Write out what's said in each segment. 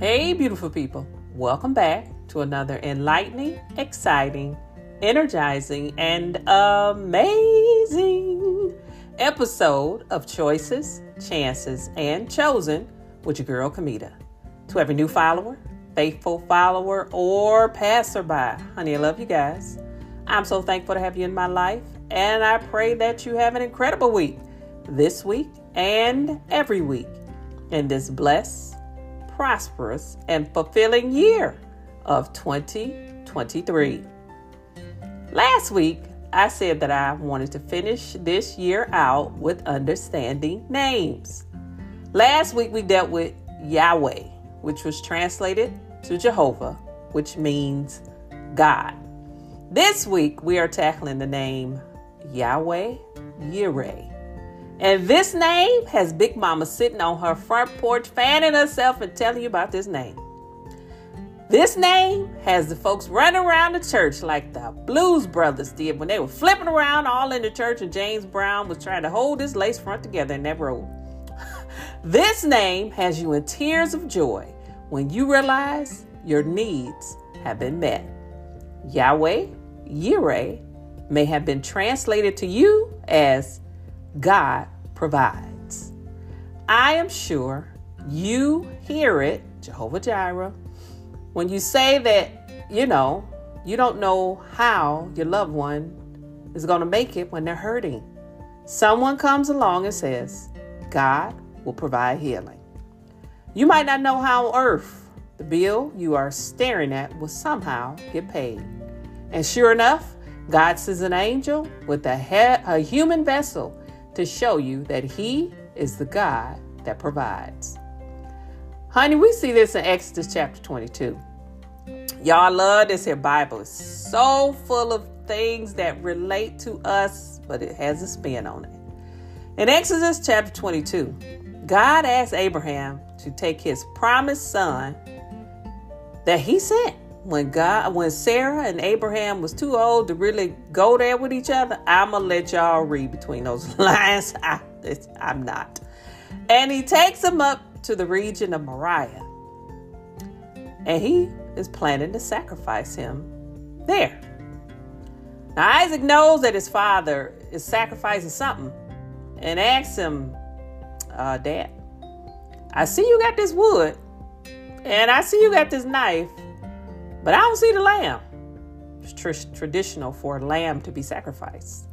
Hey, beautiful people. Welcome back to another enlightening, exciting, energizing, and amazing episode of Choices, Chances, and Chosen with your girl, Kamita. To every new follower, faithful follower, or passerby, honey, I love you guys. I'm so thankful to have you in my life, and I pray that you have an incredible week this week and every week in this blessed, prosperous, and fulfilling year of 2023. Last week, I said that I wanted to finish this year out with understanding names. Last week, we dealt with Yahweh, which was translated to Jehovah, which means God. This week, we are tackling the name Yahweh Yireh. And this name has Big Mama sitting on her front porch, fanning herself and telling you about this name. This name has the folks running around the church like the Blues Brothers did when they were flipping around all in the church and James Brown was trying to hold his lace front together in that robe. this name has you in tears of joy when you realize your needs have been met. Yahweh, Yireh, may have been translated to you as God provides. I am sure you hear it, Jehovah Jireh, when you say that, you know, you don't know how your loved one is going to make it when they're hurting. Someone comes along and says, God will provide healing. You might not know how on earth the bill you are staring at will somehow get paid. And sure enough, God sends an angel with a, he- a human vessel to show you that He is the God that provides. Honey, we see this in Exodus chapter 22. Y'all love this here Bible. It's so full of things that relate to us, but it has a spin on it. In Exodus chapter 22, God asked Abraham to take his promised son that he sent when God when Sarah and Abraham was too old to really go there with each other, I'm gonna let y'all read between those lines. I, I'm not. And he takes him up to the region of Moriah. And he is planning to sacrifice him there. Now Isaac knows that his father is sacrificing something and asks him, uh, Dad, I see you got this wood and I see you got this knife but I don't see the lamb. It's tr- traditional for a lamb to be sacrificed.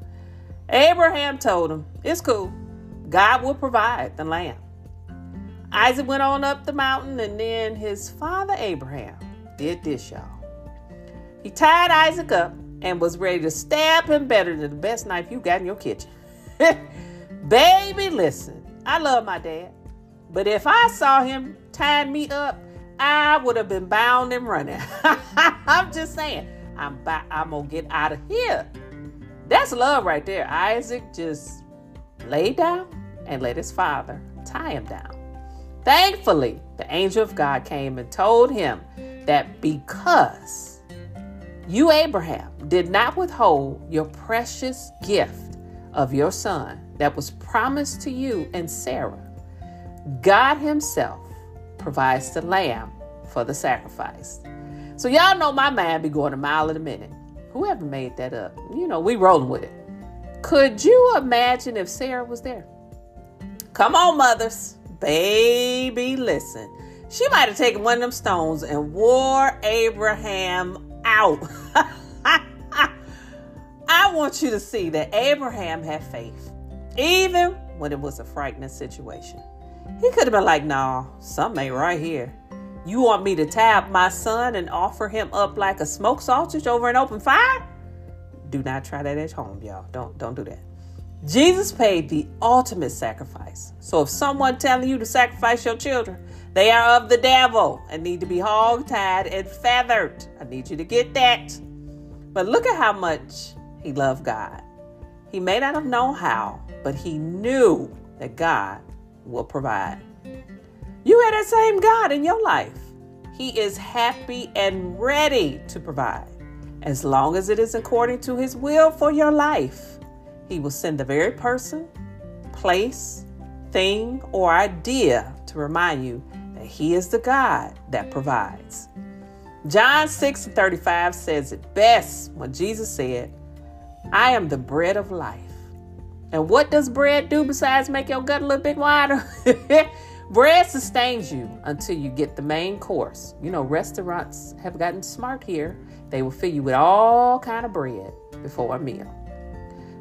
Abraham told him, It's cool. God will provide the lamb. Isaac went on up the mountain, and then his father Abraham did this, y'all. He tied Isaac up and was ready to stab him better than the best knife you got in your kitchen. Baby, listen, I love my dad, but if I saw him tying me up, I would have been bound and running. I'm just saying, I'm I'm gonna get out of here. That's love right there. Isaac just laid down and let his father tie him down. Thankfully, the angel of God came and told him that because you, Abraham, did not withhold your precious gift of your son that was promised to you and Sarah, God Himself provides the lamb for the sacrifice. So y'all know my mind be going a mile in a minute. Whoever made that up, you know, we rolling with it. Could you imagine if Sarah was there? Come on, mothers. Baby, listen. She might have taken one of them stones and wore Abraham out. I want you to see that Abraham had faith, even when it was a frightening situation. He could have been like, no, something ain't right here. You want me to tap my son and offer him up like a smoked sausage over an open fire? Do not try that at home, y'all. Don't don't do that. Jesus paid the ultimate sacrifice. So if someone telling you to sacrifice your children, they are of the devil and need to be hog-tied and feathered. I need you to get that. But look at how much he loved God. He may not have known how, but he knew that God will provide. You have that same God in your life. He is happy and ready to provide. As long as it is according to His will for your life, He will send the very person, place, thing, or idea to remind you that He is the God that provides. John 6 and 35 says it best when Jesus said, I am the bread of life. And what does bread do besides make your gut a little bit wider? bread sustains you until you get the main course. You know, restaurants have gotten smart here. They will fill you with all kind of bread before a meal.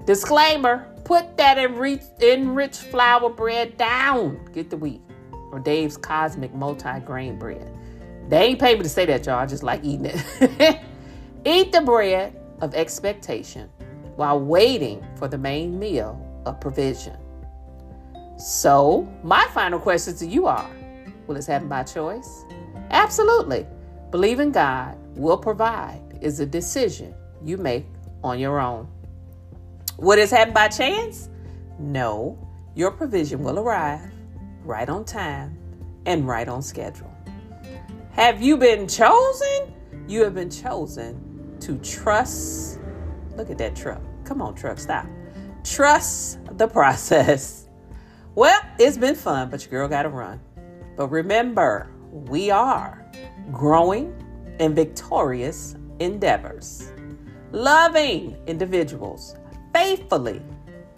Disclaimer, put that enriched flour bread down. Get the wheat or Dave's Cosmic Multi-Grain Bread. They ain't pay me to say that, y'all. I just like eating it. Eat the bread of expectation while waiting for the main meal of provision. So, my final question to you are Will this happen by choice? Absolutely. Believing God will provide is a decision you make on your own. Would this happen by chance? No. Your provision will arrive right on time and right on schedule. Have you been chosen? You have been chosen to trust. Look at that truck. Come on, truck, stop. Trust the process. Well, it's been fun, but your girl got to run. But remember, we are growing and victorious endeavors, loving individuals faithfully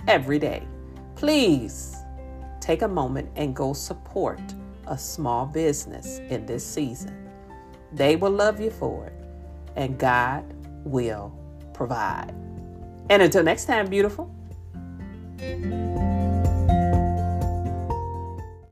every day. Please take a moment and go support a small business in this season. They will love you for it, and God will provide. And until next time, beautiful.